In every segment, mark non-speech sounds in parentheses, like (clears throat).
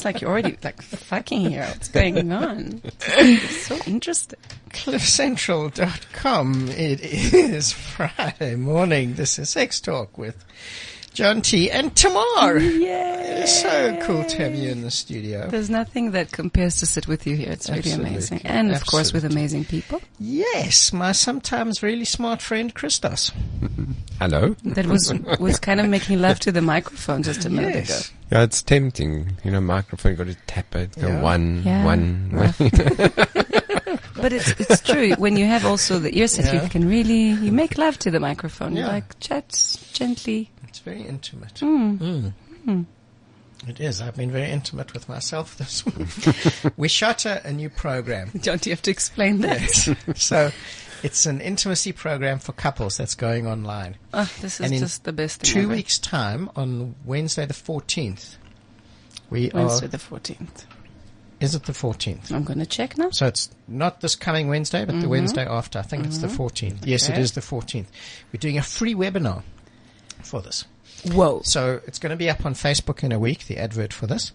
Sounds like you're already like fucking here. What's going on? It's so interesting. cliffcentral.com. It is (laughs) Friday morning. This is Sex Talk with John T. and Tamar. Yay! It's so cool to have you in the studio. There's nothing that compares to sit with you here. It's really Absolutely. amazing. And of course with amazing people. Yes, my sometimes really smart friend Christos. (laughs) Hello. That was was kind of making love to the microphone just a minute Yes. ago. Yeah, it's tempting. You know, microphone, you got to tap it. Go Yeah. one, Yeah. one, one. (laughs) But it's it's true. When you have also the ear set, Yeah. you can really you make love to the microphone. You Yeah. like chat gently. It's very intimate. Mm. Mm. It is. I've been very intimate with myself this (laughs) week. (laughs) we shot a, a new program. Don't you have to explain that? (laughs) so it's an intimacy program for couples that's going online. Oh, this is And just the best thing Two ever. weeks' time, on Wednesday the 14th, we Wednesday are. the 14th. Is it the 14th? I'm going to check now. So it's not this coming Wednesday, but the Wednesday after. I think it's the 14th. Yes, it Mm-hmm. Okay. is the 14th. We're doing a free webinar for this. Whoa. So it's going to be up on Facebook in a week, the advert for this.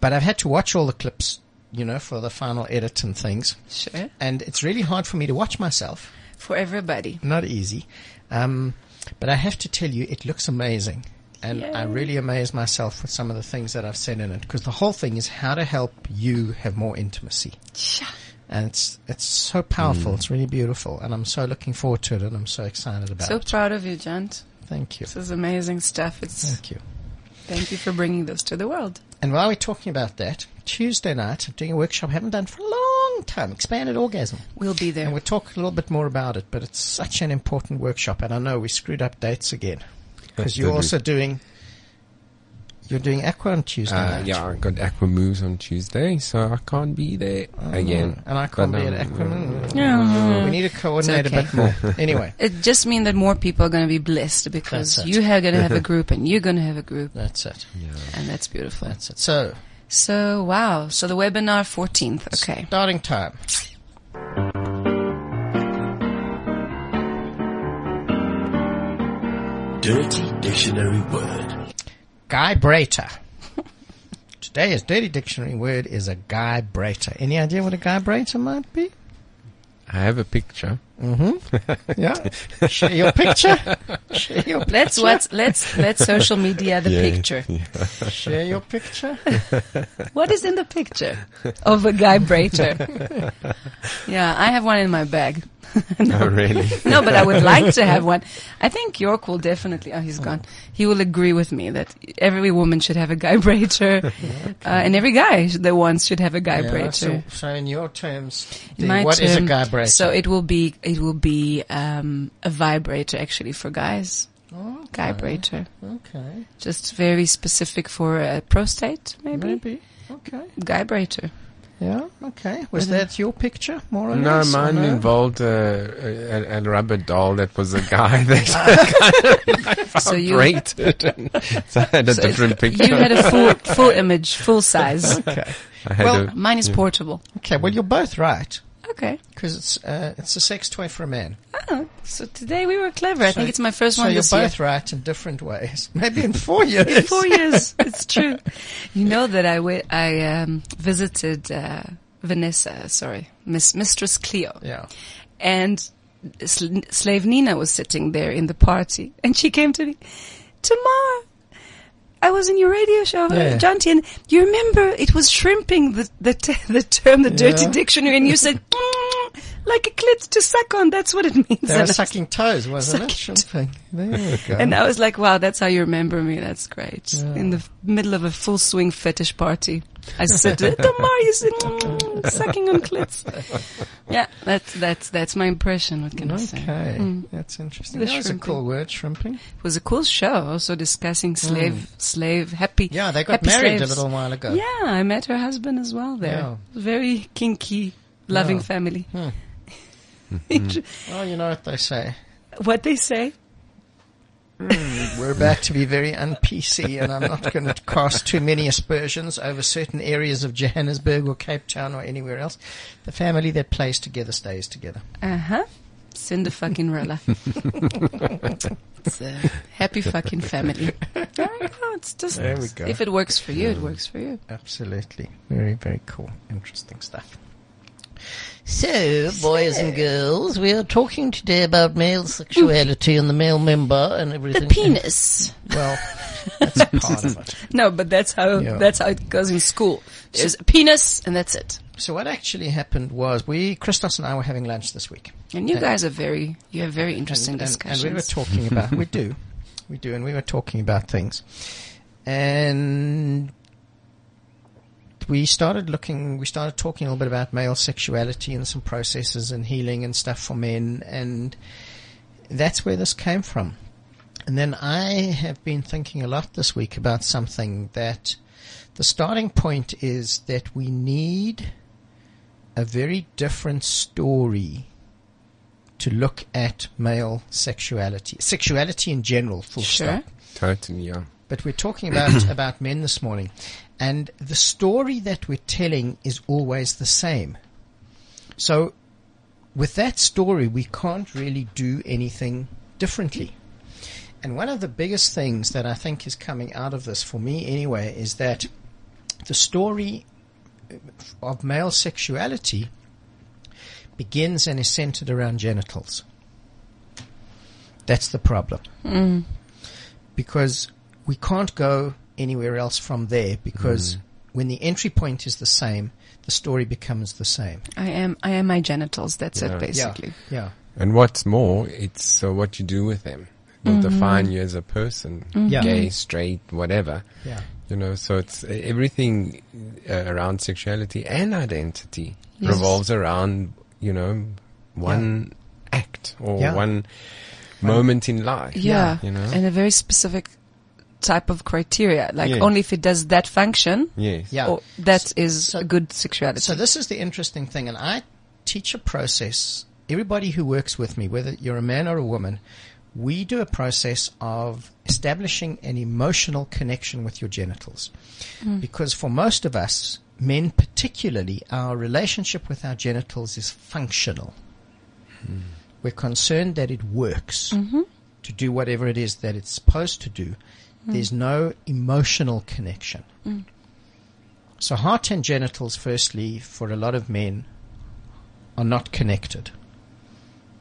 But I've had to watch all the clips, you know, for the final edit and things. Sure. And it's really hard for me to watch myself. For everybody. Not easy. Um, but I have to tell you, it looks amazing. And I really amaze myself with some of the things that I've said in it. Because the whole thing is how to help you have more intimacy. Sha. And it's, it's so powerful. It's really beautiful. And I'm so looking forward to it and I'm so excited about So it. So proud of you, Jant. Thank you. This is amazing stuff. It's Thank you. thank you for bringing this to the world. And while we're talking about that, Tuesday night, I'm doing a workshop I haven't done for a long time, expanded orgasm. We'll be there. And we'll talk a little bit more about it, but it's such an important workshop. And I know we screwed up dates again. Because you're also doing, you're doing Aqua on Tuesday Uh, night. yeah, I got Aqua Moves on Tuesday, so I can't be there again. And I can't But, be at um, Aqua. Mm. Yeah. We need to coordinate It's a okay. bit (laughs) more. Anyway, It just means that more people are going to be blessed because you are going to have a (laughs) group and you're going to have a group, that's it. and that's beautiful. That's it. So, So wow. So the webinar 14th. Okay. starting time. Dirty Dictionary Word. Vibrator. (laughs) Today's dirty dictionary word is a vibrator. Any idea what a vibrator might be? I have a picture. (laughs) Yeah. Share your picture. Share your (laughs) Let's picture. what's let's let's social media the Yeah, picture. (laughs) Share your picture. What is in the picture of a guy braiter? yeah, I have one in my bag. Oh, really? No, but I would like to have one. I think York will definitely. Oh, he's gone. He will agree with me that every woman should have a guy braiter, uh, and every guy that wants should have a guy Yeah, braiter. so, so in your terms, In the- my what is a guy vibrator? So it will be it will be um, a vibrator actually for guys. okay. Vibrator, Okay. just very specific for a prostate, maybe. Maybe. Okay. Vibrator. Yeah. Okay. Was that your picture, more or No, less? or mine no? involved uh, a, a, a rubber doll that was a guy (laughs) that kind (laughs) of So you- and (laughs) so I had a So different picture. You had a full full image, full size. Okay. Well, a, Mine is portable. Okay. Well, you're both right Okay. because it's uh, it's a sex toy for a man. Oh, so today we were clever. I So- think it's my first so one you're this year. both right in different ways. (laughs) Maybe in four (laughs) years. in Four years. (laughs) It's true. You know that I I um, visited uh, Vanessa, sorry, Miss Mistress Cleo, Yeah. and Sl- Slave Nina was sitting there in the party, and she came to me, Tamar. I was in your radio show, Yeah. John T, and you remember it was shrimping the the, t- (laughs) the term, the dirty dictionary, and you said, (laughs) "Mm, like a clit to suck on. That's what it means. They were And I- sucking toes, wasn't it? We go. And I was like, wow, that's how you remember me. That's great. In the middle of a full swing fetish party. I said, Tamar, you said, mm, sucking on clits. (laughs) Yeah, that's, that's, that's my impression. What can I say? Okay, mm. that's interesting. The that was a cool word, shrimping. It was a cool show, also discussing mm. slave, slave, happy. Yeah, they got married slaves. a little while ago. Yeah, I met her husband as well there. Yeah. Very kinky, loving Yeah. family. Hmm. (laughs) Hmm. Well, Oh, you know what they say. what they say? We're about to be very un-PC, and I'm not going to cast too many aspersions over certain areas of Johannesburg or Cape Town or anywhere else. The family that plays together stays together. Uh huh. Send a fucking roller. (laughs) it's a happy fucking family. Don't it's just There we go. if it works for you, it works for you. Absolutely. Very, very cool. Interesting stuff. So, boys and girls, we are talking today about male sexuality and the male member and everything. The Penis. Well, (laughs) that's part of it. No, but that's how Yeah. that's how it goes in school. There's a penis, and that's it. So what actually happened was we, Christos and I were having lunch this week. And you guys are very you have very interesting and, and, discussions. and we were talking about, we do, we do, and we were talking about things. And we started looking, we started talking a little bit about male sexuality and some processes and healing and stuff for men, and that's where this came from. And then I have been thinking a lot this week about something that the starting point is that we need a very different story to look at male sexuality, sexuality in general, full Sure. stop. Totally, yeah. But we're talking about (coughs) about men this morning, and the story that we're telling is always the same. So, with that story, we can't really do anything differently. And one of the biggest things that I think is coming out of this, for me anyway, is that the story of male sexuality begins and is centered around genitals. That's the problem. Mm. Because we can't go anywhere else from there because when the entry point is the same, the story becomes the same. I am I am my genitals. That's Yeah. it basically. Yeah. Yeah. And what's more, it's uh, what you do with them. Will define you as a person, Yeah. gay, straight, whatever. Yeah. You know, so it's everything uh, around sexuality and identity revolves around, you know, one act or Yeah. one moment in life. Yeah. You know? And a very specific type of criteria. Like Yes. only if it does that function yes. Yeah. or that is So- a good sexuality. So this is the interesting thing, and I teach a process. Everybody who works with me, whether you're a man or a woman, we do a process of establishing an emotional connection with your genitals. Mm. Because for most of us, men particularly, our relationship with our genitals is functional. Hmm. We're concerned that it works mm-hmm. to do whatever it is that it's supposed to do. Mm. There's no emotional connection. Mm. So heart and genitals, firstly, for a lot of men, are not connected.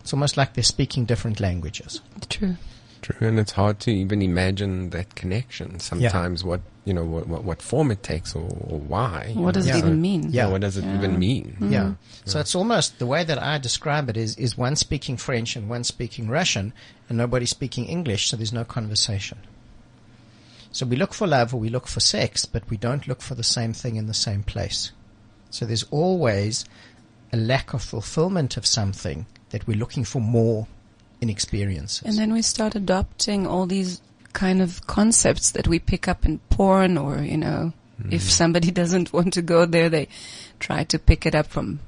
It's almost like they're speaking different languages. True. True, and it's hard to even imagine that connection. Sometimes, what you know, what what, what form it takes, or, or why. What does know, it Yeah. even mean? Yeah, what does it even mean? Mm-hmm. Yeah. So it's almost the way that I describe it is is one speaking French and one speaking Russian, and nobody speaking English, so there's no conversation. So we look for love or we look for sex, but we don't look for the same thing in the same place. So there's always a lack of fulfillment of something that we're looking for more in experiences. And then we start adopting all these kind of concepts that we pick up in porn or, you know, mm-hmm. if somebody (laughs) doesn't want to go there, they try to pick it up from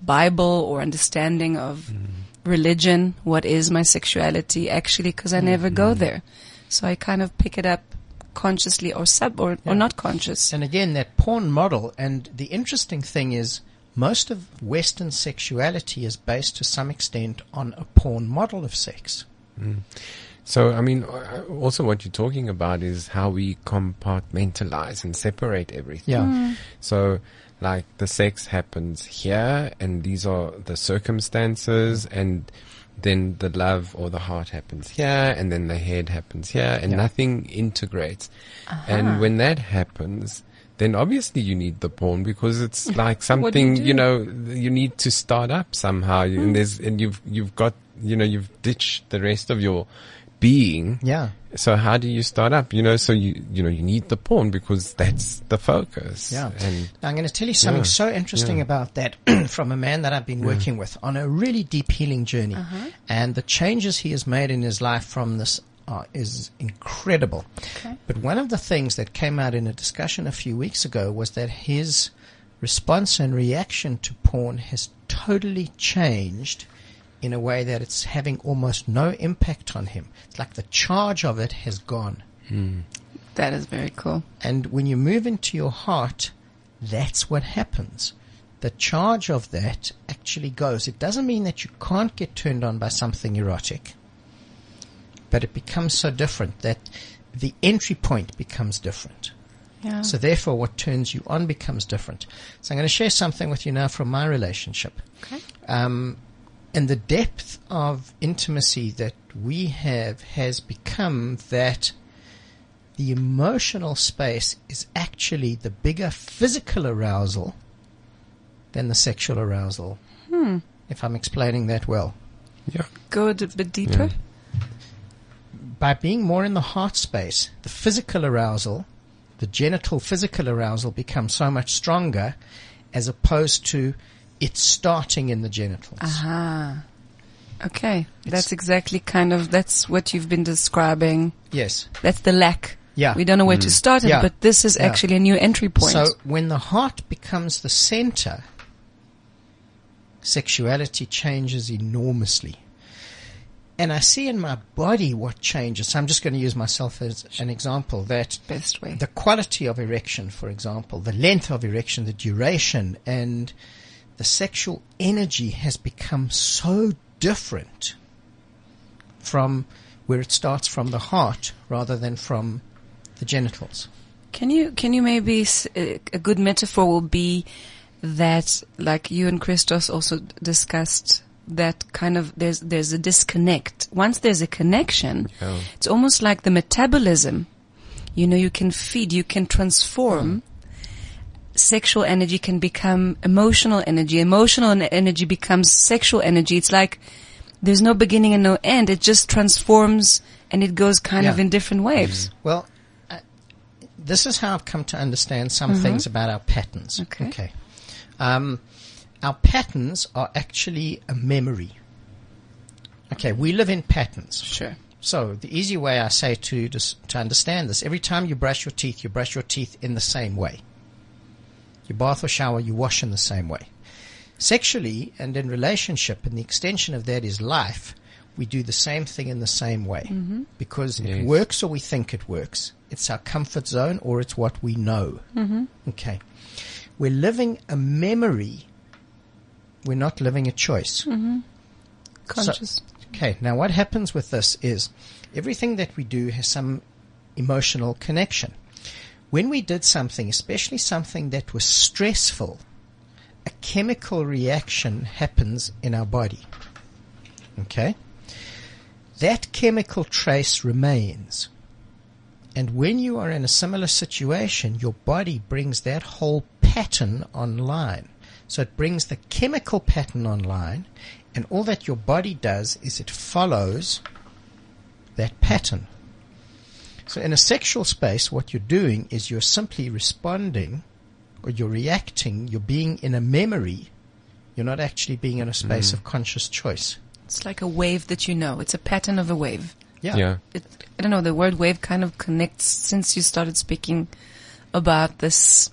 Bible or understanding of mm-hmm. religion. What is my sexuality actually? Cause I never go mm-hmm. there. So I kind of pick it up consciously or sub or, Yeah. or not conscious. And again, that porn model, and the interesting thing is, most of Western sexuality is based to some extent on a porn model of sex. So, I mean, uh, also what you're talking about is how we compartmentalize and separate everything. Yeah. So, like the sex happens here, and these are the circumstances, and then the love or the heart happens here, and then the head happens here, and Yeah. nothing integrates. And when that happens, then obviously you need the porn because it's (laughs) like do you something you know you need to start up somehow, and hmm. there's and you've you've got you know you've ditched the rest of your being. Yeah. So how do you start up? You know, so you you know you need the porn because that's the focus. Yeah. And Now, I'm going to tell you something Yeah. so interesting Yeah. about that (clears throat) from a man that I've been working with on a really deep healing journey. And the changes he has made in his life from this uh, is incredible. Okay. But one of the things that came out in a discussion a few weeks ago was that his response and reaction to porn has totally changed in a way that it's having almost no impact on him. It's like the charge of it has gone. That is very cool. And when you move into your heart, that's what happens. The charge of that actually goes. It doesn't mean that you can't get turned on by something erotic, but it becomes so different that the entry point becomes different. Yeah. So therefore, what turns you on becomes different. So I'm going to share something with you now from my relationship. Okay. Um, and the depth of intimacy that we have has become that the emotional space is actually the bigger physical arousal than the sexual arousal. Hmm. If I'm explaining that well. yeah, Go a d- bit deeper. by being more in the heart space, the physical arousal, the genital physical arousal becomes so much stronger as opposed to it starting in the genitals. Aha. Okay. That's exactly kind of, that's what you've been describing. Yes. That's the lack. Yeah. We don't know where to mm. start it, Yeah. but this is Yeah. actually a new entry point. So when the heart becomes the center, sexuality changes enormously. And I see in my body what changes. So I'm just going to use myself as an example that Best way. the quality of erection, for example, the length of erection, the duration, and the sexual energy has become so different from where it starts from the heart rather than from the genitals. Can you can you maybe a good metaphor will be that like you and Christos also discussed that kind of there's there's a disconnect. Once there's a connection, Yeah. it's almost like the metabolism. You know, you can feed, you can transform. Hmm. Sexual energy can become emotional energy. Emotional energy becomes sexual energy. It's like there's no beginning and no end. It just transforms and it goes kind of in different waves. Well, uh, this is how I've come to understand some things about our patterns. Okay. Okay. Um, our patterns are actually a memory. Okay, we live in patterns. Sure. So the easy way I say to to understand this: every time you brush your teeth, you brush your teeth in the same way. You bath or shower, you wash in the same way. Sexually and in relationship, and the extension of that is life. We do the same thing in the same way mm-hmm. because it works or we think it works. It's our comfort zone or it's what we know. Mm-hmm. Okay, we're living a memory. We're not living a choice. Mm-hmm. Conscious. Okay, now what happens with this is everything that we do has some emotional connection. When we did something, especially something that was stressful, a chemical reaction happens in our body. Okay? That chemical trace remains. And when you are in a similar situation, your body brings that whole pattern online. So it brings the chemical pattern online, and all that your body does is it follows that pattern. So in a sexual space, what you're doing is you're simply responding or you're reacting, you're being in a memory. You're not actually being in a space mm. of conscious choice. It's like a wave that you know. It's a pattern of a wave. yeah, It, I don't know. The word wave kind of connects since you started speaking about this,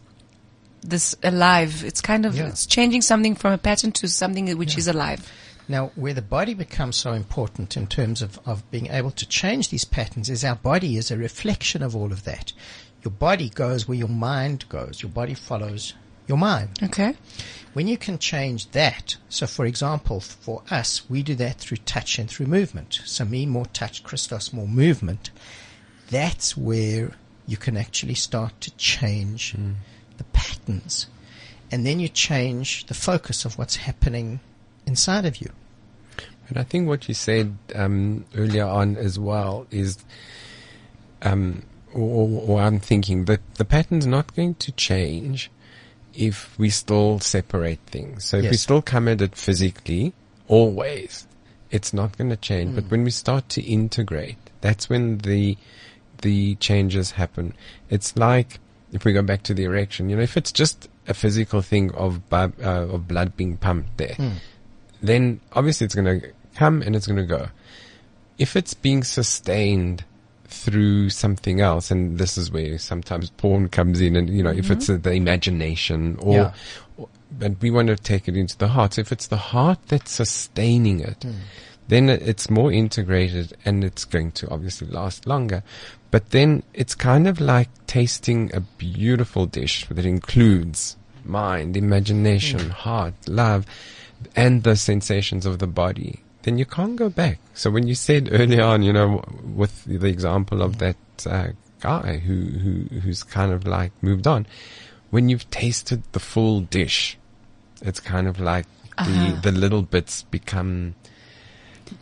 this alive. It's kind of, Yeah. it's changing something from a pattern to something which is alive. Now, where the body becomes so important in terms of, of being able to change these patterns is our body is a reflection of all of that. Your body goes where your mind goes. Your body follows your mind. Okay. When you can change that, so for example, for us, we do that through touch and through movement. So me more touch, Christos more movement. That's where you can actually start to change hmm. the patterns. And then you change the focus of what's happening inside of you. And I think what you said um, earlier on as well is um, or, or I'm thinking that the pattern's not going to change if we still separate things. So if we still come at it physically, always, it's not going to change. Hmm. But when we start to integrate, that's when the the changes happen. It's like if we go back to the erection, you know, if it's just a physical thing of bu- uh, of blood being pumped there, Hmm. Then obviously it's going to come and it's going to go. If it's being sustained through something else, and this is where sometimes porn comes in, and you know, if it's uh, the imagination or, Yeah. or- but we want to take it into the heart. So if it's the heart that's sustaining it, Hmm. then it's more integrated and it's going to obviously last longer. But then it's kind of like tasting a beautiful dish that includes mind, imagination, heart, love, and the sensations of the body. Then you can't go back. So when you said earlier on, you know, with the example of that uh, guy who, who who's kind of like moved on, when you've tasted the full dish, it's kind of like Uh-huh. the the little bits become,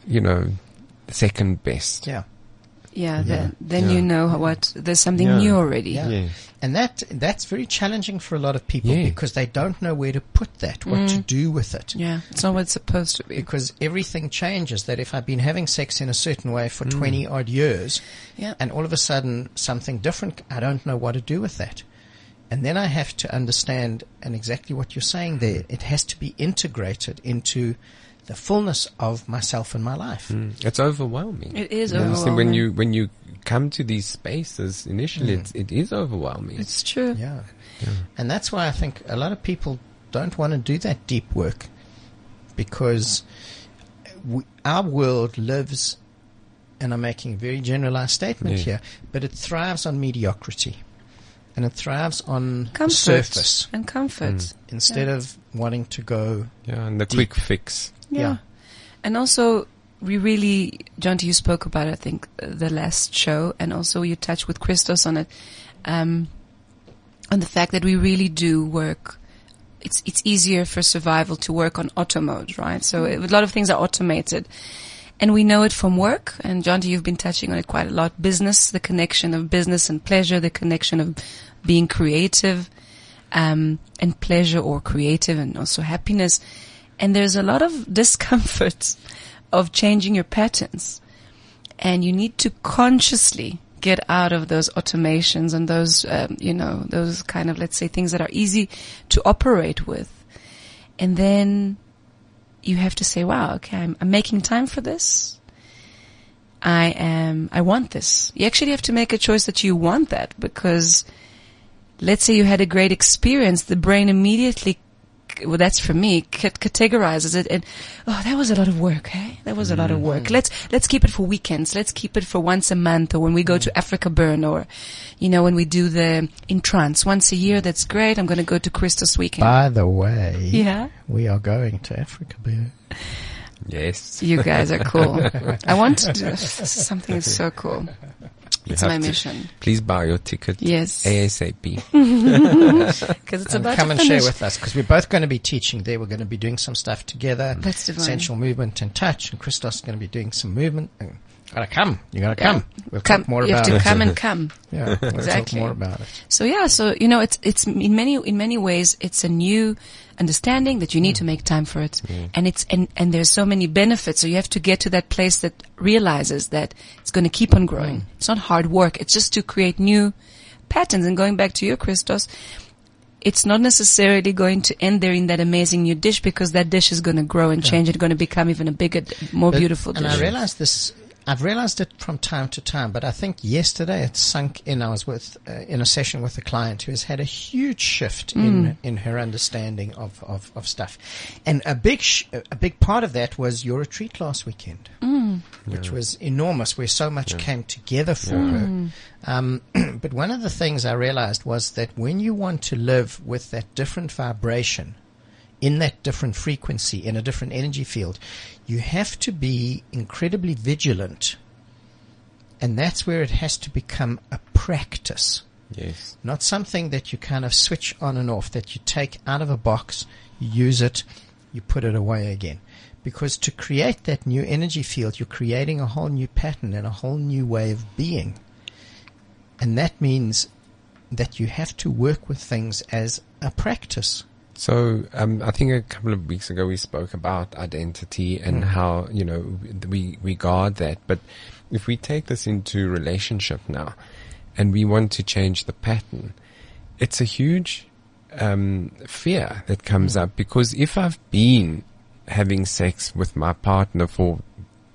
you know, second best. Yeah. Yeah, then, then Yeah. you know what, there's something Yeah. new already. Yeah. Yes. And that that's very challenging for a lot of people Yeah. because they don't know where to put that, what to mm. do with it. Yeah, it's not what it's supposed to be. Because everything changes. That if I've been having sex in a certain way for mm. 20 odd years, Yeah. and all of a sudden something different, I don't know what to do with that. And then I have to understand, and exactly what you're saying there, it has to be integrated into the fullness of myself and my life. Mm. It's overwhelming. It is You understand? overwhelming. when you when you come to these spaces initially. It's, it is overwhelming. It's true. Yeah. And that's why I think a lot of people don't want to do that deep work because we, our world lives, and I'm making a very generalized statement Yeah. here, but it thrives on mediocrity and it thrives on Comfort. surface And comfort. Mm. instead of wanting to go. yeah, and the quick fix. Yeah. Yeah. And also, we really, John, you spoke about, I think, the last show, and also you touched with Christos on it, um, on the fact that we really do work. It's it's easier for survival to work on auto mode, right? So it, a lot of things are automated, and we know it from work. And John, you've been touching on it quite a lot. Business, the connection of business and pleasure, the connection of being creative, um, and pleasure or creative, and also happiness. And there's a lot of (laughs) discomfort of changing your patterns. And you need to consciously get out of those automations and those, um, you know, those kind of, let's say, things that are easy to operate with. And then you have to say, wow, okay, I'm, I'm making time for this. I am, I want this. You actually have to make a choice that you want that because let's say you had a great experience, the brain immediately, well, that's for me, c- categorizes it and, oh, that was a lot of work, hey? That was a lot of mm-hmm. work. Let's, let's keep it for weekends. Let's keep it for once a month or when we go to mm-hmm. AfrikaBurn or, you know, when we do the in trance once a year. That's great. I'm going to go to Christos weekend. By the way, yeah. we are going to AfrikaBurn. Yes. You guys are cool. I want to do (laughs) something that's so cool. You It's my to- mission. Please buy your ticket. Yes. ASAP. (laughs) Because it's And about come to and share with us because we're both going to be teaching there. We're going to be doing some stuff together. That's divine. Sensual movement and touch. And Christos is going to be doing some movement. And gotta come. You gotta Yeah. come. We'll Come, talk more you have to it. come and come. (laughs) Yeah, we'll Exactly. talk more about it. So yeah, so you know, it's it's in many in many ways it's a new understanding that you need mm. to make time for it, mm. and it's and and there's so many benefits. So you have to get to that place that realizes that it's going to keep on growing. It's not hard work. It's just to create new patterns. And going back to you, Christos, it's not necessarily going to end there in that amazing new dish because that dish is going to grow and change. It's going to become even a bigger, more But- beautiful And dish. I realized this. I've realized it from time to time, but I think yesterday it sunk in. I was with uh, in a session with a client who has had a huge shift Mm. in in her understanding of, of, of stuff, and a big sh- a big part of that was your retreat last weekend, Mm. which was enormous, where so much came together for her. Um, (clears throat) but one of the things I realized was that when you want to live with that different vibration, in that different frequency, in a different energy field, you have to be incredibly vigilant. And that's where it has to become a practice, Yes. not something that you kind of switch on and off, that you take out of a box, you use it, you put it away again. Because to create that new energy field, you're creating a whole new pattern and a whole new way of being. And that means that you have to work with things as a practice. So um, I think a couple of weeks ago we spoke about identity and how you know we we guard that. But if we take this into relationship now, and we want to change the pattern, it's a huge um, fear that comes up because if I've been having sex with my partner for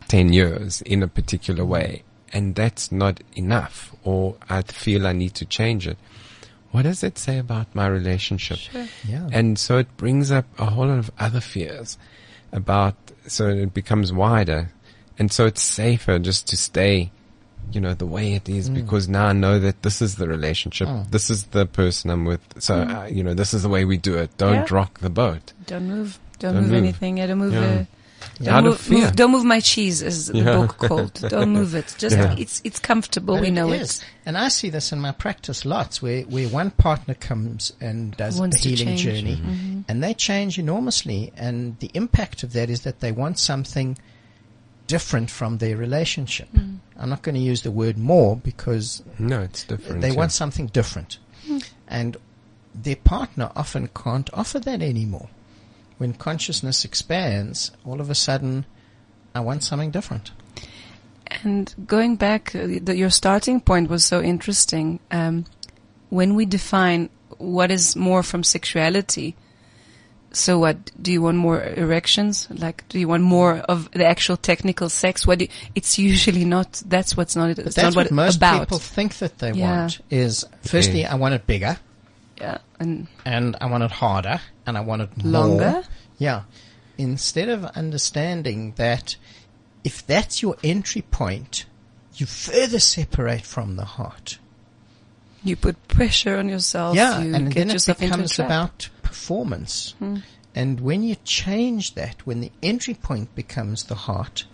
ten years in a particular way, and that's not enough, or I feel I need to change it. What does it say about my relationship? Yeah. And so it brings up a whole lot of other fears about, so it becomes wider. And so it's safer just to stay, you know, the way it is because now I know that this is the relationship. This is the person I'm with. So, uh, you know, this is the way we do it. Don't Yeah. rock the boat. Don't move. Don't, Don't move, move. anything. Yeah, don't move. Yeah. Don't, Out of move, fear. move- don't move my cheese, as the Yeah. book called. (laughs) Don't move it. Just Yeah. it's it's comfortable. But we know is. it. And I see this in my practice lots where, where one partner comes and does Wants a to healing change. journey mm-hmm. Mm-hmm. and they change enormously. And the impact of that is that they want something different from their relationship. Mm. I'm not going to use the word more because No, it's different. they yeah. want something different. Mm. And their partner often can't offer that anymore. When consciousness expands, all of a sudden, I want something different. And going back, uh, the, your starting point was so interesting. Um, when we define what is more from sexuality, so what do you want more erections? Like, do you want more of the actual technical sex? What do you, it's usually not. That's what's not. But It's that's not what most about. people think that they Yeah. want is firstly, Yeah. I want it bigger yeah, and and I want it harder and I want it more. Longer? Yeah. Instead of understanding that if that's your entry point, you further separate from the heart. you put pressure on yourself. yeah. you And then it becomes about performance. Hmm. And when you change that, when the entry point becomes the heart,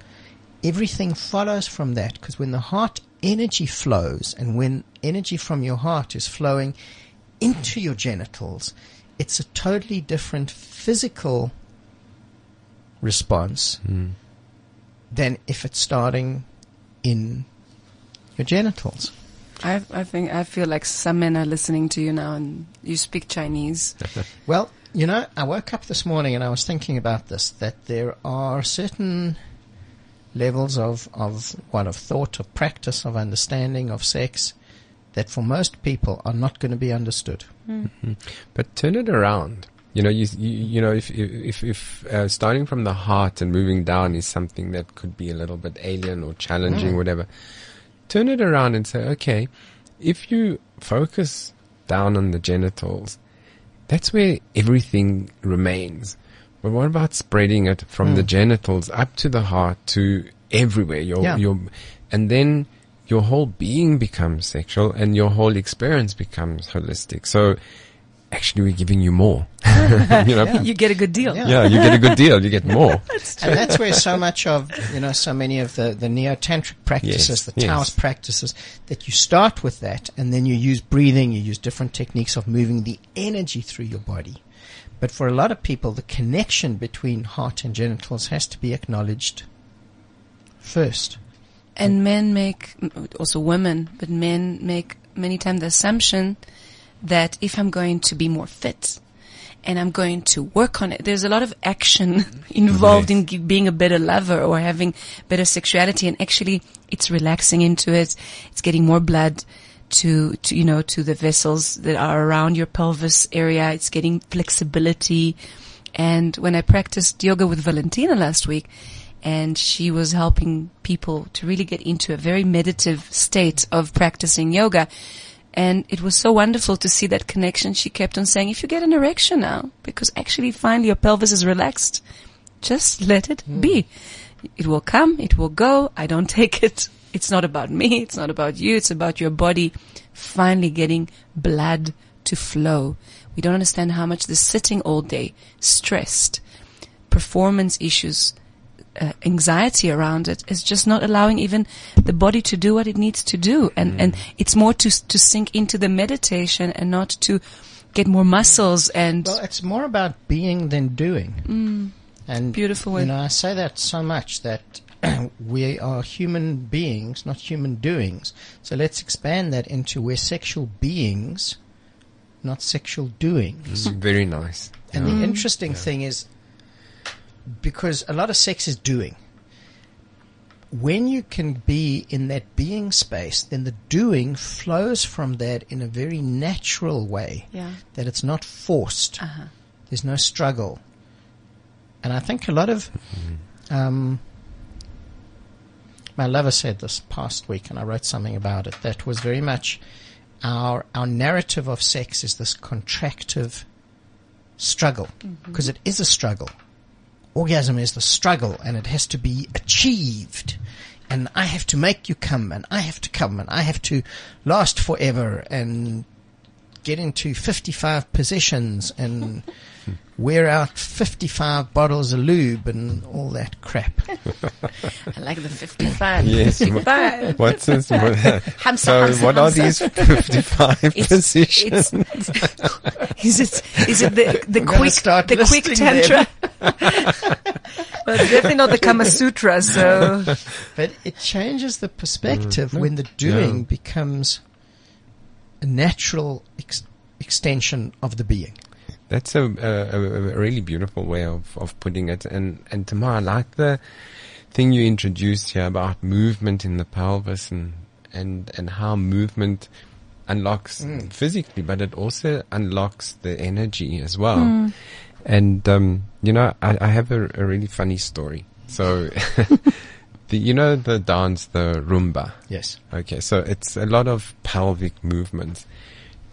everything follows from that. Because when the heart energy flows and when energy from your heart is flowing into your genitals, it's a totally different physical response hmm. than if it's starting in your genitals. I, I think I feel like some men are listening to you now, and you speak Chinese. (laughs) Well, you know, I woke up this morning and I was thinking about this, that there are certain levels of, of what, of thought, of practice, of understanding, of sex, that for most people are not going to be understood. Hmm. Mm-hmm. But turn it around. You know, you you, you know, if if if uh, starting from the heart and moving down is something that could be a little bit alien or challenging, hmm. whatever. Turn it around and say, okay, if you focus down on the genitals, that's where everything remains. But what about spreading it from the hmm. genitals up to the heart to everywhere? Your Yeah. your, and then your whole being becomes sexual and your whole experience becomes holistic. So actually we're giving you more. (laughs) you know, You get a good deal. Yeah. yeah, you get a good deal. You get more. (laughs) And that's where so much of, you know, so many of the, the neo-tantric practices, Yes, the yes. Taoist practices, that you start with that and then you use breathing, you use different techniques of moving the energy through your body. But for a lot of people, the connection between heart and genitals has to be acknowledged first. And men make, also women, but men make many times the assumption that if I'm going to be more fit and I'm going to work on it, there's a lot of action (laughs) involved in gi- being a better lover or having better sexuality and actually it's relaxing into it. It's getting more blood to, to, you know, to the vessels that are around your pelvis area. It's getting flexibility. And when I practiced yoga with Valentina last week, and she was helping people to really get into a very meditative state of practicing yoga. And it was so wonderful to see that connection. She kept on saying, if you get an erection now, because actually finally your pelvis is relaxed, just let it hmm. be. It will come, it will go. I don't (laughs) take it. It's not about me. It's not about you. It's about your body finally getting blood to flow. We don't understand how much the sitting all day, stressed, performance issues, uh, anxiety around it is just not allowing even the body to do what it needs to do. And, and it's more to, to sink into the meditation and not to get more muscles and Well, it's more about being than doing. And Beautiful You know, I say that so much that (clears throat) we are human beings, not human doings. So let's expand that into we're sexual beings, not sexual doings. Mm, Very nice. And the interesting thing is, because a lot of sex is doing, when you can be in that being space, then the doing flows from that in a very natural way. Yeah. That it's not forced. Uh-huh. There's no struggle. And I think a lot of, um, my lover said this past week, and I wrote something about it. That was very much our our narrative of sex is this contractive struggle because it is a struggle. Orgasm is the struggle, and it has to be achieved. And I have to make you come, and I have to come, and I have to last forever, and get into 55 positions and wear out 55 bottles of lube and all that crap. (laughs) I like the 55. Yes. 55. What's this? (laughs) Hamsa, so, hamsa, what are these 55 It's, positions? it's, is it is it the (laughs) the quick start the quick tantra? well, it's definitely not the Kama Sutra. So But it changes the perspective mm-hmm. when the doing Yeah. becomes a natural ex- extension of the being. That's a, a, a a really beautiful way of, of putting it. And, and Tamar, I like the thing you introduced here about movement in the pelvis and, and, and how movement unlocks physically, but it also unlocks the energy as well. And, um, you know, I, I have a, a really funny story. So, (laughs) the, you know, the dance, the rumba. Yes. Okay, so it's a lot of pelvic movements.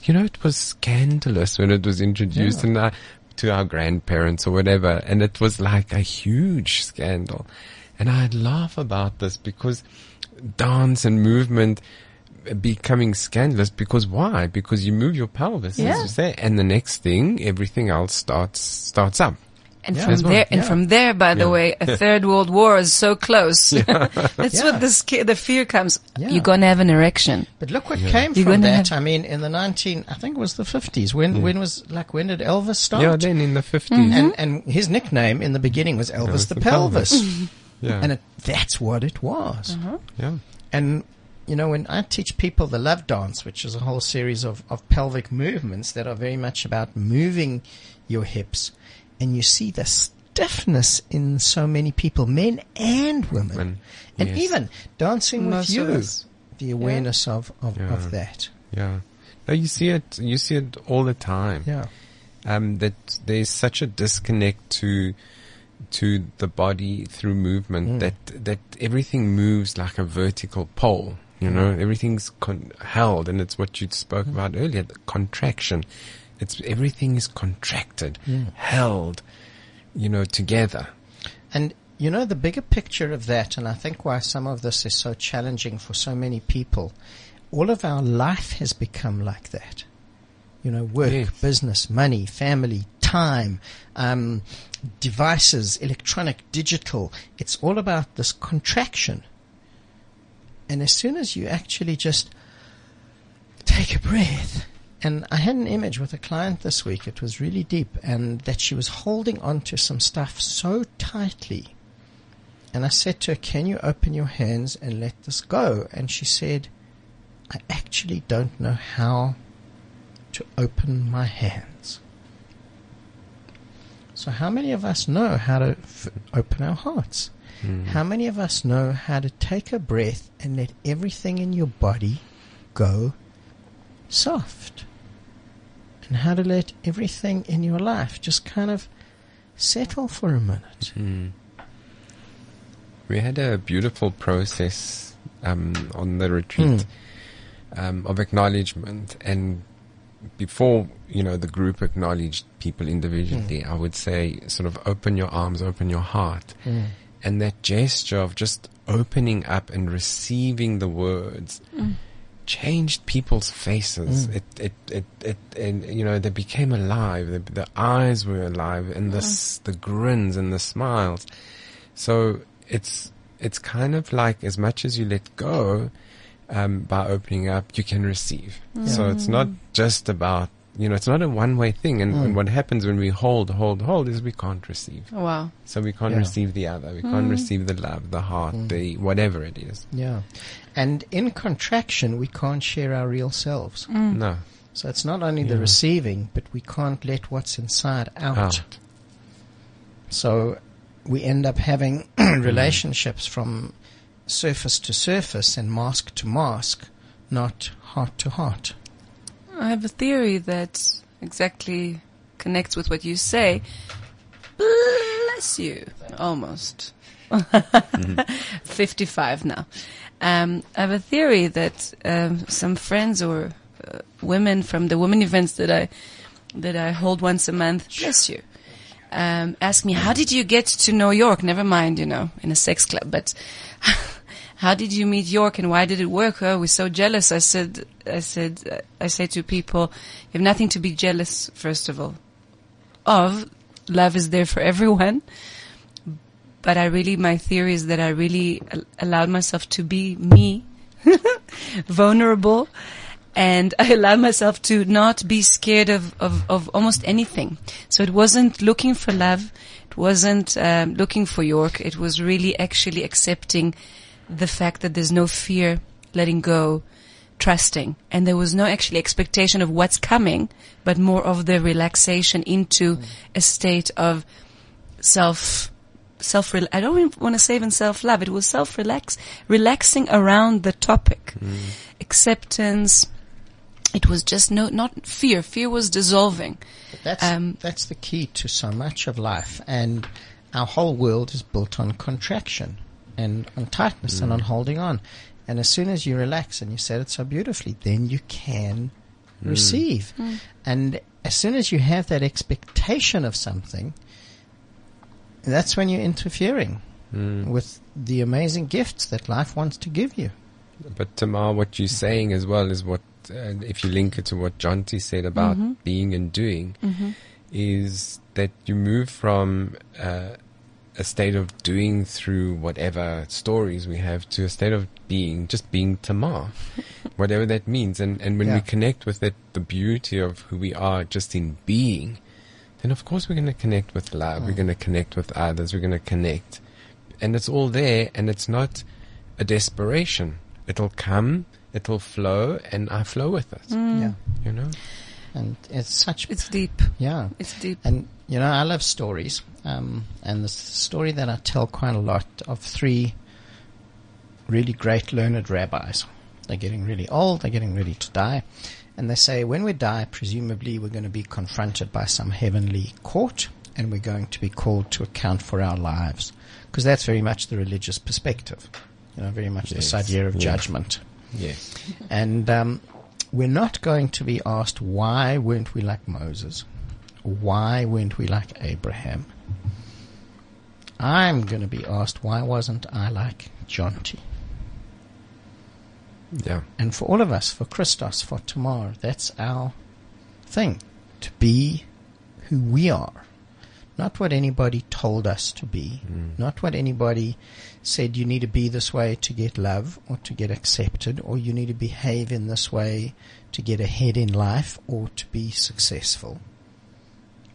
You know, it was scandalous when it was introduced and uh, to our grandparents or whatever, and it was like a huge scandal. And I'd laugh about this because dance and movement becoming scandalous because why? Because you move your pelvis, Yeah. as you say, and the next thing, everything else starts starts up. And Yeah. from well, there and yeah. from there, by the Yeah. way, a third world war is so close. (laughs) (laughs) That's Yeah. what the sca- the fear comes. Yeah. You're gonna have an erection. But look what came You're from that. have- I mean, in the 19, I think it was the 50s. When, when was, like, when did Elvis start? Yeah, then in the 50s. Mm-hmm. and, and his nickname in the beginning was Elvis Elvis the, the pelvis. (laughs) Yeah. and it, that's what it was. yeah. And you know, when I teach people the love dance, which is a whole series of, of pelvic movements that are very much about moving your hips, and you see the stiffness in so many people, men and women, Women, and yes. even dancing with Most of you, the awareness of, of, Yeah. of that. Yeah. No, you see it, you see it all the time. Yeah. um, that there's such a disconnect to to the body through movement mm. that that everything moves like a vertical pole. You know, mm. everything's con- held, and it's what you spoke mm. about earlier, the contraction. It's everything is contracted, held, you know, together. And you know, the bigger picture of that, and I think why some of this is so challenging for so many people, all of our life has become like that. You know, work, Yes. business, money, family, time, um, devices, electronic, digital. It's all about this contraction. And as soon as you actually just take a breath, and I had an image with a client this week. It was really deep, and that she was holding on to some stuff so tightly. And I said to her, Can you open your hands and let this go? And she said, I actually don't know how to open my hands. So, how many of us know how to f- open our hearts? Hmm. How many of us know how to take a breath and let everything in your body go soft? And how to let everything in your life just kind of settle for a minute. Hmm. We had a beautiful process um, on the retreat hmm. um, of acknowledgement, and before you know the group acknowledged people individually, hmm. I would say sort of open your arms, open your heart, and that gesture of just opening up and receiving the words. Changed people's faces. Mm. It, it, it, it, and you know, they became alive. The, the eyes were alive, and the mm. s the grins and the smiles. So it's it's kind of like as much as you let go um, by opening up, you can receive. So it's not mm. just about you know, it's not a one-way thing. And, and hmm. what happens when we hold, hold, hold is we can't receive. Oh, wow. So we can't Yeah. receive the other. We can't hmm. receive the love, the heart, hmm. the whatever it is. Yeah. And in contraction, we can't share our real selves. No. So it's not only the receiving, but we can't let what's inside out. Out. So we end up having (clears throat) relationships from surface to surface and mask to mask, not heart to heart. I have a theory that exactly connects with what you say. Bless you. Almost. (laughs) 55 now. Um, I have a theory that um, some friends or uh, women from the women events that I that I hold once a month, bless you, um, ask me, how did you get to New York? Never mind, you know, in a sex club, but (laughs) how did you meet York and why did it work? Oh, we're so jealous. I said, I said, I say to people, you have nothing to be jealous, first of all, of. Love is there for everyone. But I really, my theory is that I really allowed myself to be me, (laughs) vulnerable, and I allowed myself to not be scared of, of, of almost anything. So it wasn't looking for love. It wasn't um, looking for York. It was really actually accepting the fact that there's no fear, letting go, trusting. And there was no actually expectation of what's coming, but more of the relaxation into a state of self, self, I don't even want to say even self-love. It was self-relax, relaxing around the topic. Acceptance. It was just no, not fear. Fear was dissolving. That's Um, that's the key to so much of life, and our whole world is built on contraction and on tightness and mm. on holding on. And as soon as you relax, and you said it so beautifully, then you can mm. receive. Mm. And as soon as you have that expectation of something, that's when you're interfering with the amazing gifts that life wants to give you. But Tamar, what you're saying as well is what, uh, if you link it to what John T said about mm-hmm. being and doing, mm-hmm. is that you move from uh, a state of doing through whatever stories we have to a state of being, just being Tamar, (laughs) whatever that means. And and when Yeah. we connect with it, the beauty of who we are just in being, then of course we're going to connect with love. We're mm. going to connect with others. We're going to connect, and it's all there. And it's not a desperation. It'll come. It'll flow, and I flow with it. Mm. Yeah. You know. And it's such, It's deep. yeah. It's deep. And you know, I love stories, um, and the story that I tell quite a lot of three really great learned rabbis. They're getting really old. They're getting ready to die, and they say when we die, presumably we're going to be confronted by some heavenly court, and we're going to be called to account for our lives, because that's very much the religious perspective. You know, very much this idea of Yeah. judgment. Yes. And um, we're not going to be asked why weren't we like Moses? Why weren't we like Abraham? I'm going to be asked why wasn't I like John T? Yeah. And for all of us, for Christos, for Tamar, that's our thing. To be who we are. Not what anybody told us to be. Mm. Not what anybody said you need to be this way to get love or to get accepted or you need to behave in this way to get ahead in life or to be successful.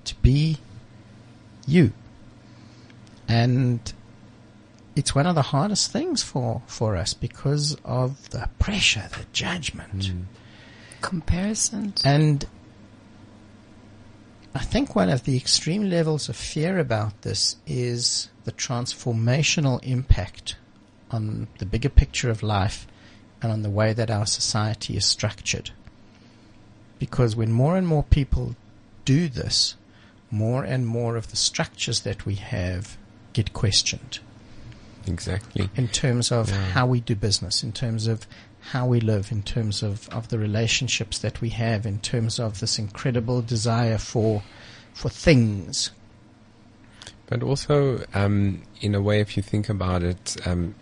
To be you. And it's one of the hardest things for, for us because of the pressure, the judgment. Hmm. Comparison. And I think one of the extreme levels of fear about this is the transformational impact on the bigger picture of life and on the way that our society is structured. Because when more and more people do this, more and more of the structures that we have get questioned Exactly. in terms of Yeah. how we do business, in terms of how we live, in terms of, of the relationships that we have, in terms of this incredible desire for for things. But also, um, in a way, if you think about it, um,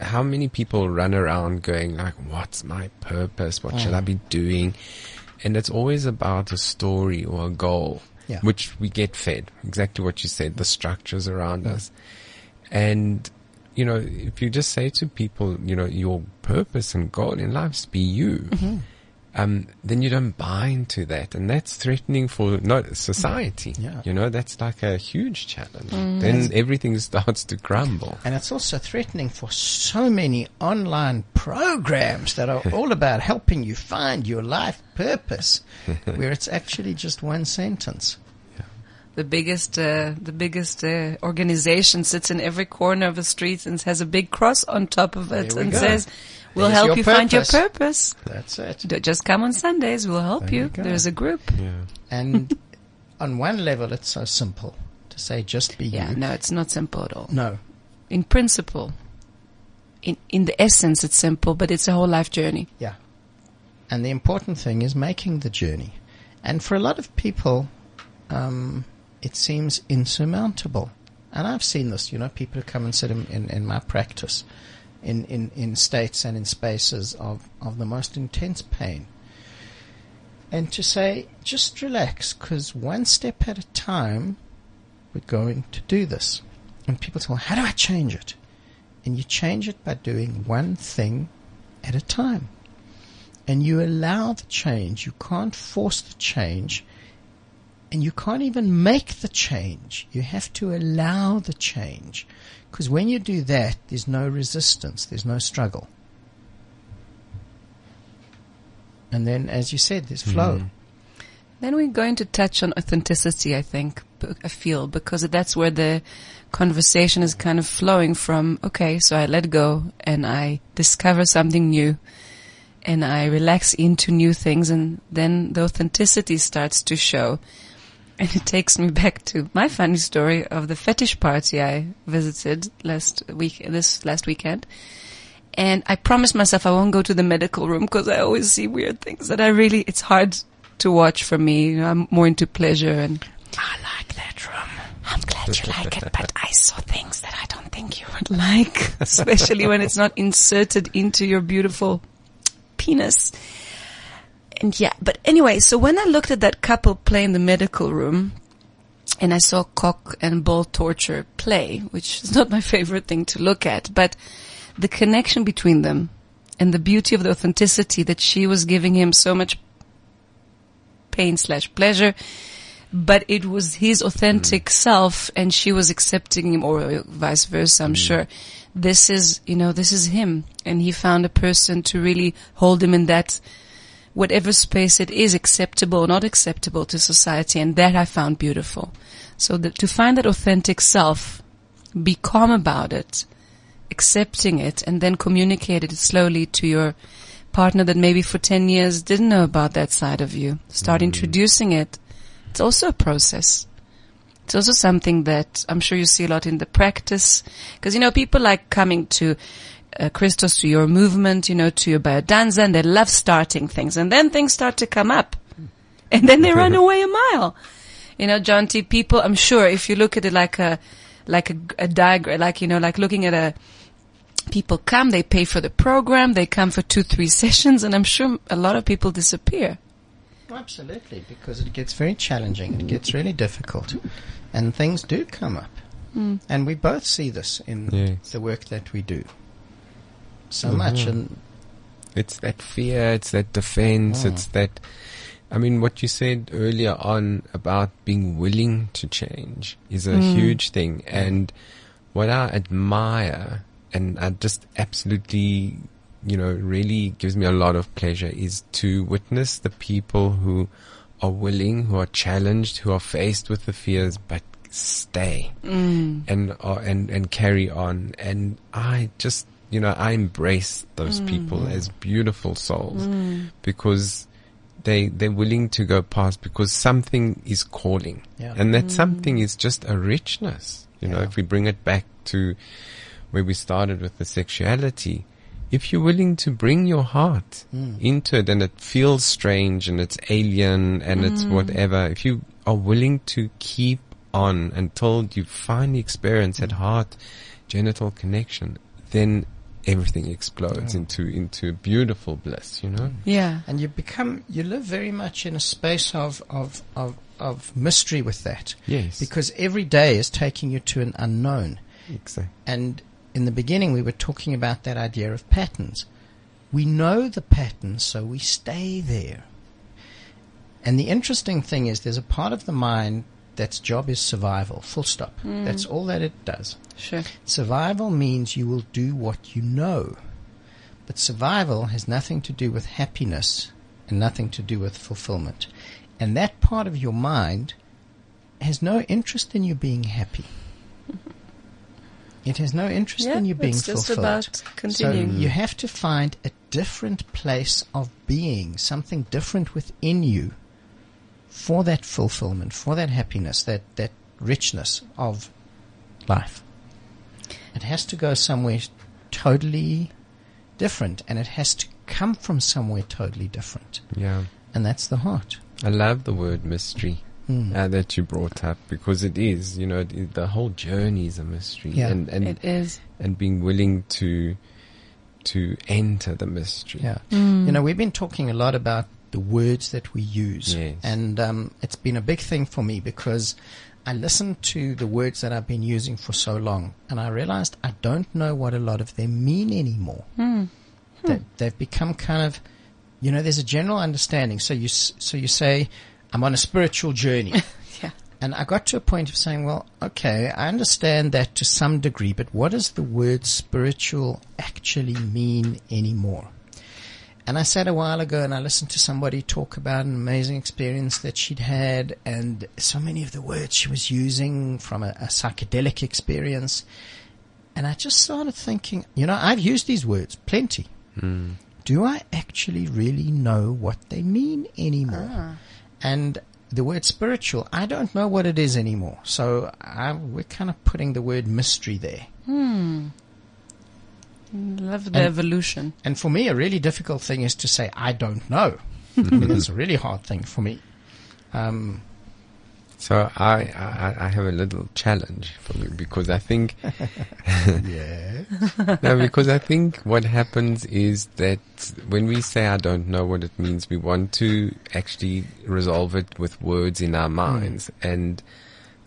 how many people run around going like, "What's my purpose? What should I be doing?" And it's always about a story or a goal, Yeah. which we get fed. Exactly what you said. The structures around us, and you know, if you just say to people, you know, your purpose and goal in life is be you. um, then you don't buy into that, and that's threatening for not society. Yeah. You know, that's like a huge challenge. Then everything (laughs) starts to crumble. And it's also threatening for so many online programs that are (laughs) all about helping you find your life purpose, where it's actually just one sentence. The biggest, uh, the biggest uh, organization sits in every corner of the street and has a big cross on top of it and go. says, "We'll There's help you find your purpose." purpose. That's it. Just come on Sundays. We'll help There you. you. There's a group. Yeah. (laughs) And on one level, it's so simple to say, just be Yeah, you. no, it's not simple at all. No. In principle, in in the essence, it's simple, but it's a whole life journey. Yeah. And the important thing is making the journey. And for a lot of people, um, it seems insurmountable. And I've seen this, you know, people come and sit in, in, in my practice in, in, in states and in spaces of, of the most intense pain. And to say, just relax, because one step at a time, we're going to do this. And people say, well, how do I change it? And you change it by doing one thing at a time and you allow the change. You can't force the change, and you can't even make the change. You have to allow the change. Because when you do that, there's no resistance, there's no struggle. And then, as you said, there's hmm. flow. Then we're going to touch on authenticity, I think, b- I feel, because that's where the conversation is kind of flowing from, okay, so I let go and I discover something new and I relax into new things and then the authenticity starts to show. (laughs) And it takes me back to my funny story of the fetish party I visited last week, this last weekend. And I promised myself I won't go to the medical room because I always see weird things that I really, it's hard to watch for me. You know, I'm more into pleasure and I like that room. I'm glad you like it, but I saw things that I don't think you would like, (laughs) especially when it's not inserted into your beautiful penis. And yeah, but anyway, so when I looked at that couple play in the medical room, and I saw cock and ball torture play, which is not my (laughs) favorite thing to look at, but the connection between them and the beauty of the authenticity that she was giving him so much pain slash pleasure, but it was his authentic mm. self and she was accepting him or vice versa, I'm mm. sure. This is, you know, this is him. And he found a person to really hold him in that whatever space it is acceptable or not acceptable to society and that I found beautiful. So that to find that authentic self, be calm about it, accepting it and then communicate it slowly to your partner that maybe for 10 years didn't know about that side of you. Start mm-hmm. introducing it. It's also a process. It's also something that I'm sure you see a lot in the practice. Because, you know, people like coming to uh, Christos, to your movement, you know, to your biodanza, and they love starting things. And then things start to come up. And then they run (laughs) away a mile. You know, John T, people, I'm sure if you look at it like a, like a, a diagram, like, you know, like looking at a, people come, they pay for the program, they come for two, three sessions, and I'm sure a lot of people disappear. Absolutely, because it gets very challenging. It gets really difficult. And things do come up. And we both see this in Yes. the work that we do. So much. And It's that fear, it's that defense, it's that, I mean, what you said earlier on about being willing to change is a huge thing. And what I admire and I just absolutely, you know, really gives me a lot of pleasure is to witness the people who are willing, who are challenged, who are faced with the fears, but stay and uh, and and carry on. And I just, you know, I embrace those mm. people as beautiful souls mm. because they they're willing to go past because something is calling, Yeah. and that mm. something is just a richness. You know, if we bring it back to where we started with the sexuality. If you're willing to bring your heart into it and it feels strange and it's alien and it's whatever, if you are willing to keep on until you finally experience that heart genital connection, then everything explodes into, into a beautiful bliss, you know? Yeah. and you become you live very much in a space of of of, of mystery with that Yes. because every day is taking you to an unknown Exactly. and in the beginning we were talking about that idea of patterns we know the patterns, so we stay there. And the interesting thing is, there's a part of the mind that's job is survival. Full stop. Hmm. That's all that it does. Sure. Survival means you will do what you know. But survival has nothing to do with happiness and nothing to do with fulfillment. And that part of your mind has no interest in you being happy. It has no interest Yeah, in you being it's just fulfilled. about continuing. So you have to find a different place of being, something different within you for that fulfillment, for that happiness, that, that richness of life. It has to go somewhere totally different and it has to come from somewhere totally different. Yeah. And that's the heart. I love the word mystery Mm. uh, that you brought up because it is, you know, it, the whole journey is a mystery, Yeah. and and It is. and being willing to to enter the mystery. Yeah. You know, we've been talking a lot about the words that we use. Yes. And um, it's been a big thing for me because I listened to the words that I've been using for so long and I realized I don't know what a lot of them mean anymore. That they've become kind of, you know, there's a general understanding. So you, so you say, I'm on a spiritual journey. (laughs) Yeah. And I got to a point of saying, well, okay, I understand that to some degree, but what does the word spiritual actually mean anymore? And I sat a while ago and I listened to somebody talk about an amazing experience that she'd had and so many of the words she was using from a, a psychedelic experience. And I just started thinking, you know, I've used these words plenty. Hmm. Do I actually really know what they mean anymore? Ah. And the word spiritual, I don't know what it is anymore. So I, we're kind of putting the word mystery there. Hmm. Love the And- evolution. And for me, a really difficult thing is to say, I don't know. (laughs) I mean, it's a really hard thing for me. Um, So I, I I have a little challenge for you because I think (laughs) (laughs) yeah. no, because I think what happens is that when we say I don't know what it means, we want to actually resolve it with words in our minds. And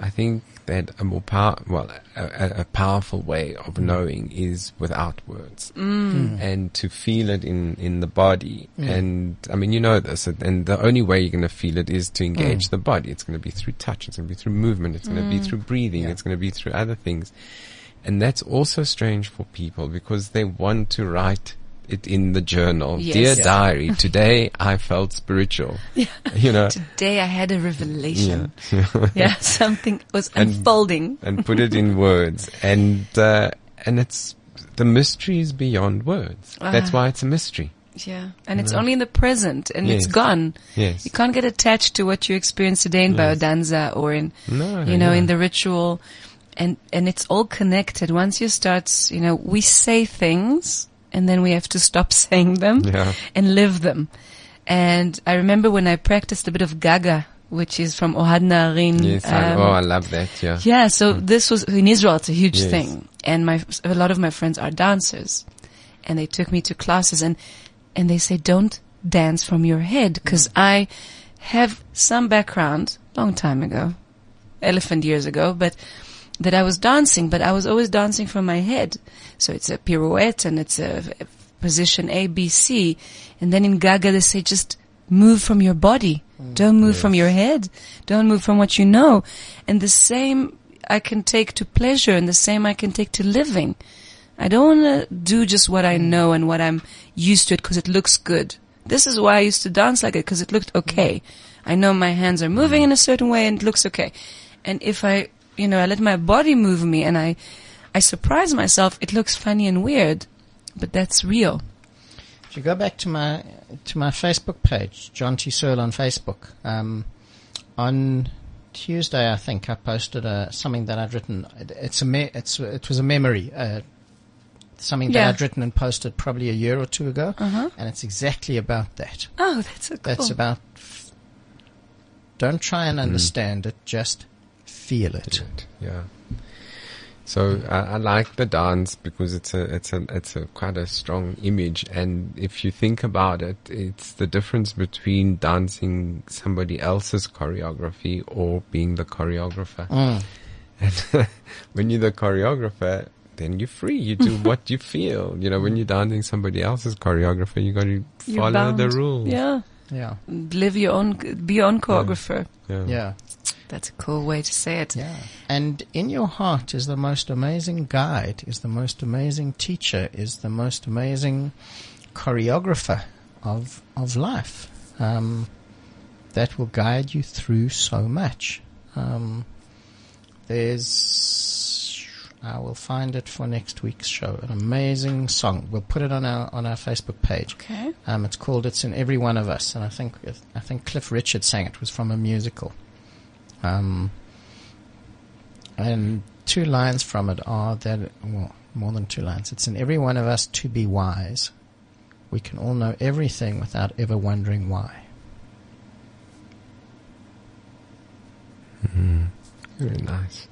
I think that a more power, well, a, a- a powerful way of mm. knowing is without words mm. Mm. and to feel it in, in the body. And I mean, you know this, and the only way you're going to feel it is to engage the body. It's going to be through touch. It's going to be through movement. It's going to be through breathing. Yeah. It's going to be through other things. And that's also strange for people because they want to write it in the journal. Yes. Dear Yeah. diary, (laughs) today I felt spiritual. Yeah. You know, Today I had a revelation. yeah. Yeah, (laughs) something was And- unfolding. and put it in words. And, uh, and it's, the mystery is beyond words. That's Ah. why it's a mystery. Yeah, and it's only in the present, and it's gone. Yes. You can't get attached to what you experienced today in Yes. biodanza or in, No, you know, in the ritual, and and it's all connected. Once you start, you know, we say things, and then we have to stop (laughs) saying them Yeah. and live them. And I remember when I practiced a bit of Gaga, which is from Ohad Naharin. Yes, um, oh, I love that. Yeah. yeah, so this was in Israel. It's a huge Yes. thing, and my a lot of my friends are dancers, and they took me to classes, and and they say don't dance from your head because I have some background long time ago, elephant years ago, but that I was dancing, but I was always dancing from my head. So it's a pirouette and it's a, a position A, B, C, and then in Gaga they say just move from your body. Mm, don't move from your head. Don't move from what you know. And the same I can take to pleasure and the same I can take to living. I don't want to do just what I mm. know and what I'm used to it because it looks good. This is why I used to dance like it because it looked okay. Mm. I know my hands are moving in a certain way and it looks okay. And if I, you know, I let my body move me and I, I surprise myself, it looks funny and weird, but that's real. If you go back to my to my Facebook page, John T. Searle on Facebook, um, on Tuesday I think I posted uh, something that I'd written. It- It's a me- it's it was a memory, uh, something Yeah. that I'd written and posted probably a year or two ago, Uh-huh. and it's exactly about that. Oh, that's so cool. That's about. f- Don't try and understand it, just feel it. Right, Yeah. So I, I like the dance because it's a it's a it's a quite a strong image, and if you think about it, it's the difference between dancing somebody else's choreography or being the choreographer. Mm. And (laughs) when you're the choreographer, then you're free. You do (laughs) what you feel. You know, when you're dancing somebody else's choreographer, you got to You're follow the bound. rules. Yeah. Yeah. Live your own, be your own choreographer. Yeah. Yeah. That's a cool way to say it. Yeah. And in your heart is the most amazing guide, is the most amazing teacher, is the most amazing choreographer of of life. Um, that will guide you through so much. Um, there's I will find it for next week's show. An amazing song. We'll put it on our on our Facebook page. Okay. Um, it's called "It's in Every One of Us," and I think I think Cliff Richard sang it. it was from a musical. Um, and two lines from it are that well, more than two lines. It's in every one of us to be wise. We can all know everything without ever wondering why. Very nice.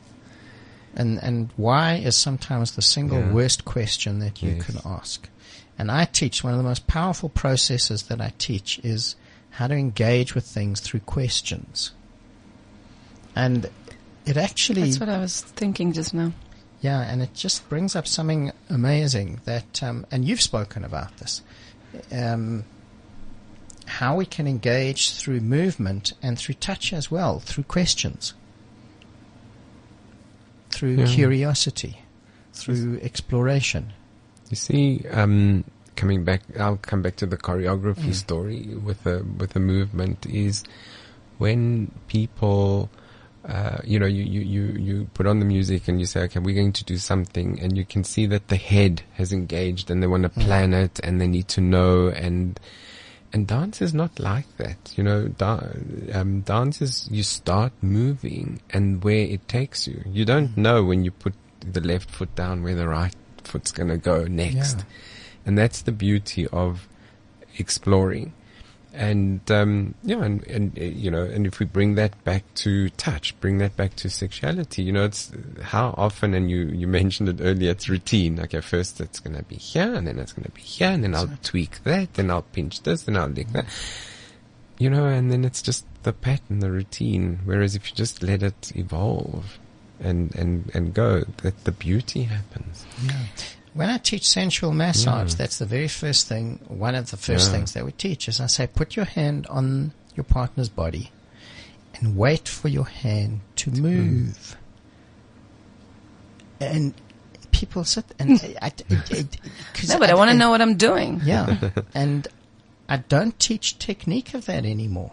And and why is sometimes the single Yeah. worst question that you Yes. can ask. And I teach one of the most powerful processes that I teach is how to engage with things through questions. And it actually That's what I was thinking just now. Yeah, and it just brings up something amazing that, um, and you've spoken about this, um, how we can engage through movement and through touch as well, through questions, through Yeah. curiosity, through exploration. You see, um, coming back, I'll come back to the choreography story with the with the movement. Is when people, uh, you know, you, you you you put on the music and you say, okay, we're going to do something, and you can see that the head has engaged and they want to plan it and they need to know and. And dance is not like that, you know. Da- um, dance is you start moving and where it takes you. You don't know when you put the left foot down where the right foot's going to go next. Yeah. And that's the beauty of exploring. And, um, yeah, and, and, you know, and if we bring that back to touch, bring that back to sexuality, you know, it's how often, and you, you mentioned it earlier, it's routine. Okay, first it's going to be here, and then it's going to be here, and then I'll tweak that, then I'll pinch this, then I'll lick that. You know, and then it's just the pattern, the routine. Whereas if you just let it evolve and, and, and go, that the beauty happens. When I teach sensual massage, Yeah. that's the very first thing, one of the first Yeah. things that we teach is I say, put your hand on your partner's body and wait for your hand to mm. move. And people sit and mm. I, I- it- it- 'cause No, but I want to know what I'm doing. Yeah. (laughs) and I don't teach technique of that anymore.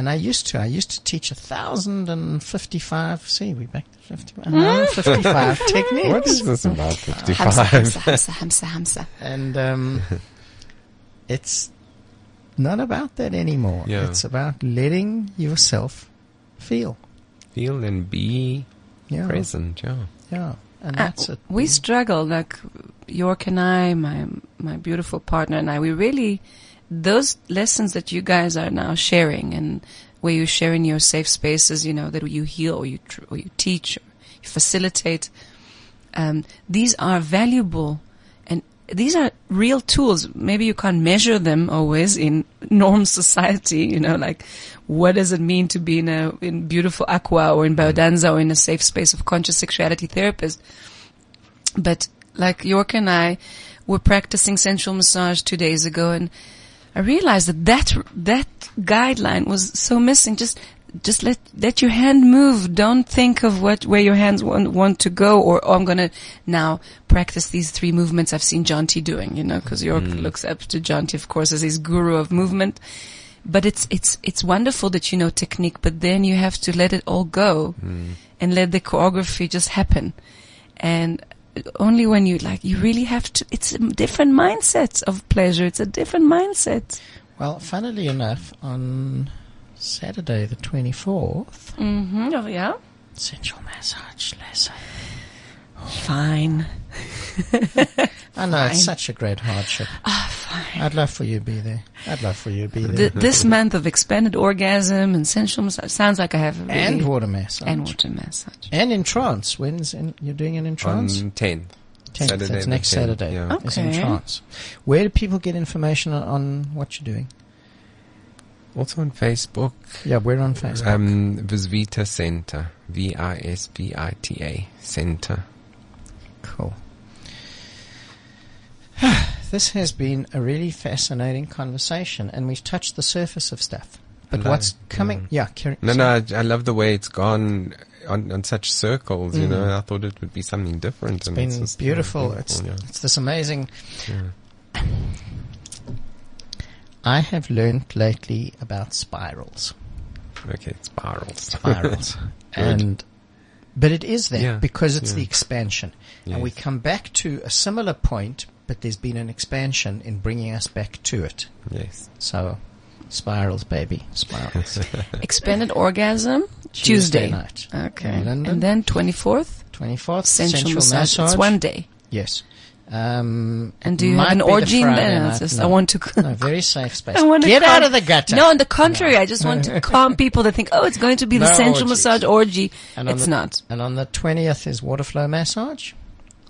And I used to. I used to teach a thousand and fifty-five. See, we back to 50, uh, 55 (laughs) techniques. What is this about Hamsa, 55? hamsa, (laughs) hamsa, hamsa, hamsa. and um, (laughs) it's not about that anymore. Yeah. It's about letting yourself feel. Feel and be Yeah, present, yeah. yeah, and Uh, that's it. We struggle, like York and I, my my beautiful partner and I. We really those lessons that you guys are now sharing, and where you share in your safe spaces, you know that you heal or you tr- or you teach, or you facilitate. Um, these are valuable, and these are real tools. Maybe you can't measure them always in (laughs) norm society. You know, like what does it mean to be in a in beautiful aqua or in biodanza or in a safe space of conscious sexuality therapist? but like York and I were practicing sensual massage two days ago and I realized that that, that guideline was so missing. Just, just let, let your hand move. Don't think of what, where your hands want, want to go or, oh, I'm gonna now practice these three movements I've seen John T doing, you know, cause York mm. looks up to John T, of course, as his guru of movement. But it's, it's, it's wonderful that you know technique, but then you have to let it all go mm. and let the choreography just happen. And only when you like, you really have to, it's a different mindset of pleasure. It's a different mindset. Well, funnily enough, on Saturday the twenty-fourth, Mm-hmm. Oh, yeah. sensual massage lesson. Fine. (laughs) I know it's such a great hardship. Ah, fine. I'd love for you to be there. I'd love for you to be there. Th- this month of expanded orgasm and sensual massage sounds like I have a really, and water massage. and water massage. And in trance. When's in, you're doing it in trance? On 10th. Tenth, Saturday that's next 10th, Saturday. yeah. It's in Okay. trance. Where do people get information on, on what you're doing? Also on Facebook, Yeah, we're on Facebook. um, Visvita Center. V-I-S-V-I-T-A Center. Cool. (sighs) this has been a really fascinating conversation, and we've touched the surface of stuff. But what's coming? Yeah, carry, No, no, I, I love the way it's gone on, on such circles. You know, I thought it would be something different. and Mm. It's been just, uh, beautiful. It's yeah. it's this amazing. Yeah. I have learned lately about spirals. Okay, spirals. spirals. (laughs) and but it is there Yeah, because it's yeah. the expansion. And we come back to a similar point, but there's been an expansion in bringing us back to it. yes. So spirals, baby, spirals. (laughs) Expanded orgasm Tuesday. night. Okay. And then 24th, Twenty-fourth, sensual, massage. It's one day. Yes. Um, And do you have an the orgy in there? night. Just- No. I want to. no, very safe (laughs) space. I want to Get calm- out of the gutter. No, on the contrary, I just want to (laughs) calm people that think, oh, it's going to be the No sensual orgies. massage orgy. And it's the- not. And on the twentieth is water flow massage.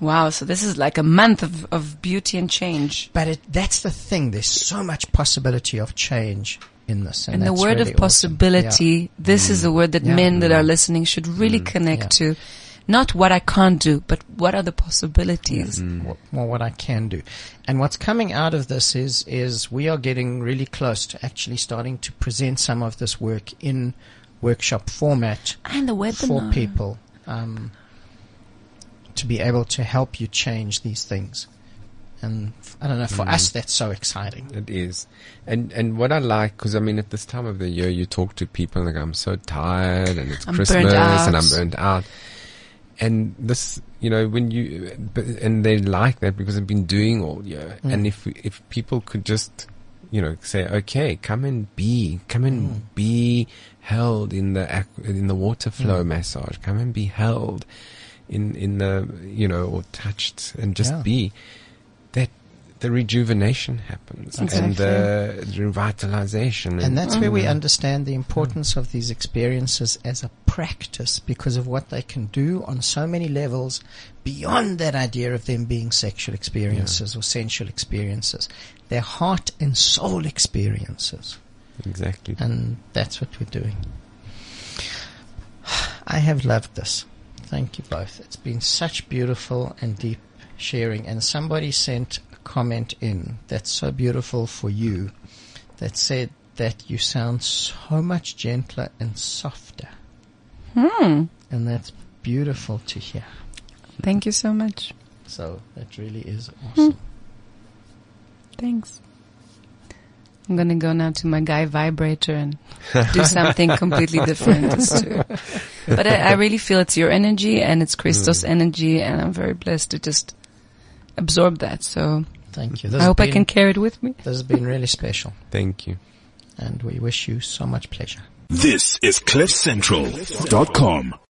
Wow, so this is like a month of, of beauty and change. But it, that's the thing. There's so much possibility of change in this. And, And the word really of possibility, Yeah. this is mm. the word that Yeah. men that are mm. listening should really mm. connect to. Not what I can't do, but what are the possibilities? Wh- Well, what I can do. And what's coming out of this is, is we are getting really close to actually starting to present some of this work in workshop format And the for people, um, to be able to help you change these things. And f- I don't know, for us, that's so exciting. It is, and and what I like because I mean at this time of the year you talk to people and like I'm so tired and it's I'm Christmas and I'm out. burnt out, and this you know when you and they like that because I've been doing all year, mm. and if if people could just you know say okay come and be come and mm. be held in the in the water flow mm. massage. Come and be held in in the you know or touched and just Yeah. be the rejuvenation happens and Exactly. the revitalization And that's where we Mm. understand the importance of these experiences as a practice because of what they can do on so many levels beyond that idea of them being sexual experiences or sensual experiences. They're heart and soul experiences. exactly And that's what we're doing. (sighs) I have loved this. Thank you both. It's been such beautiful and deep sharing. And somebody sent a comment in that's so beautiful for you that said that you sound so much gentler and softer. Hmm. And that's beautiful to hear. Thank you so much. So that really is awesome. Thanks. I'm gonna go now to my guy vibrator and do something completely different. But I, I really feel it's your energy and it's Christos' energy, and I'm very blessed to just absorb that. So Thank you. This I hope has I can carry it with me. This has been really special. (laughs) thank you And we wish you so much pleasure. This is CliffCentral.com.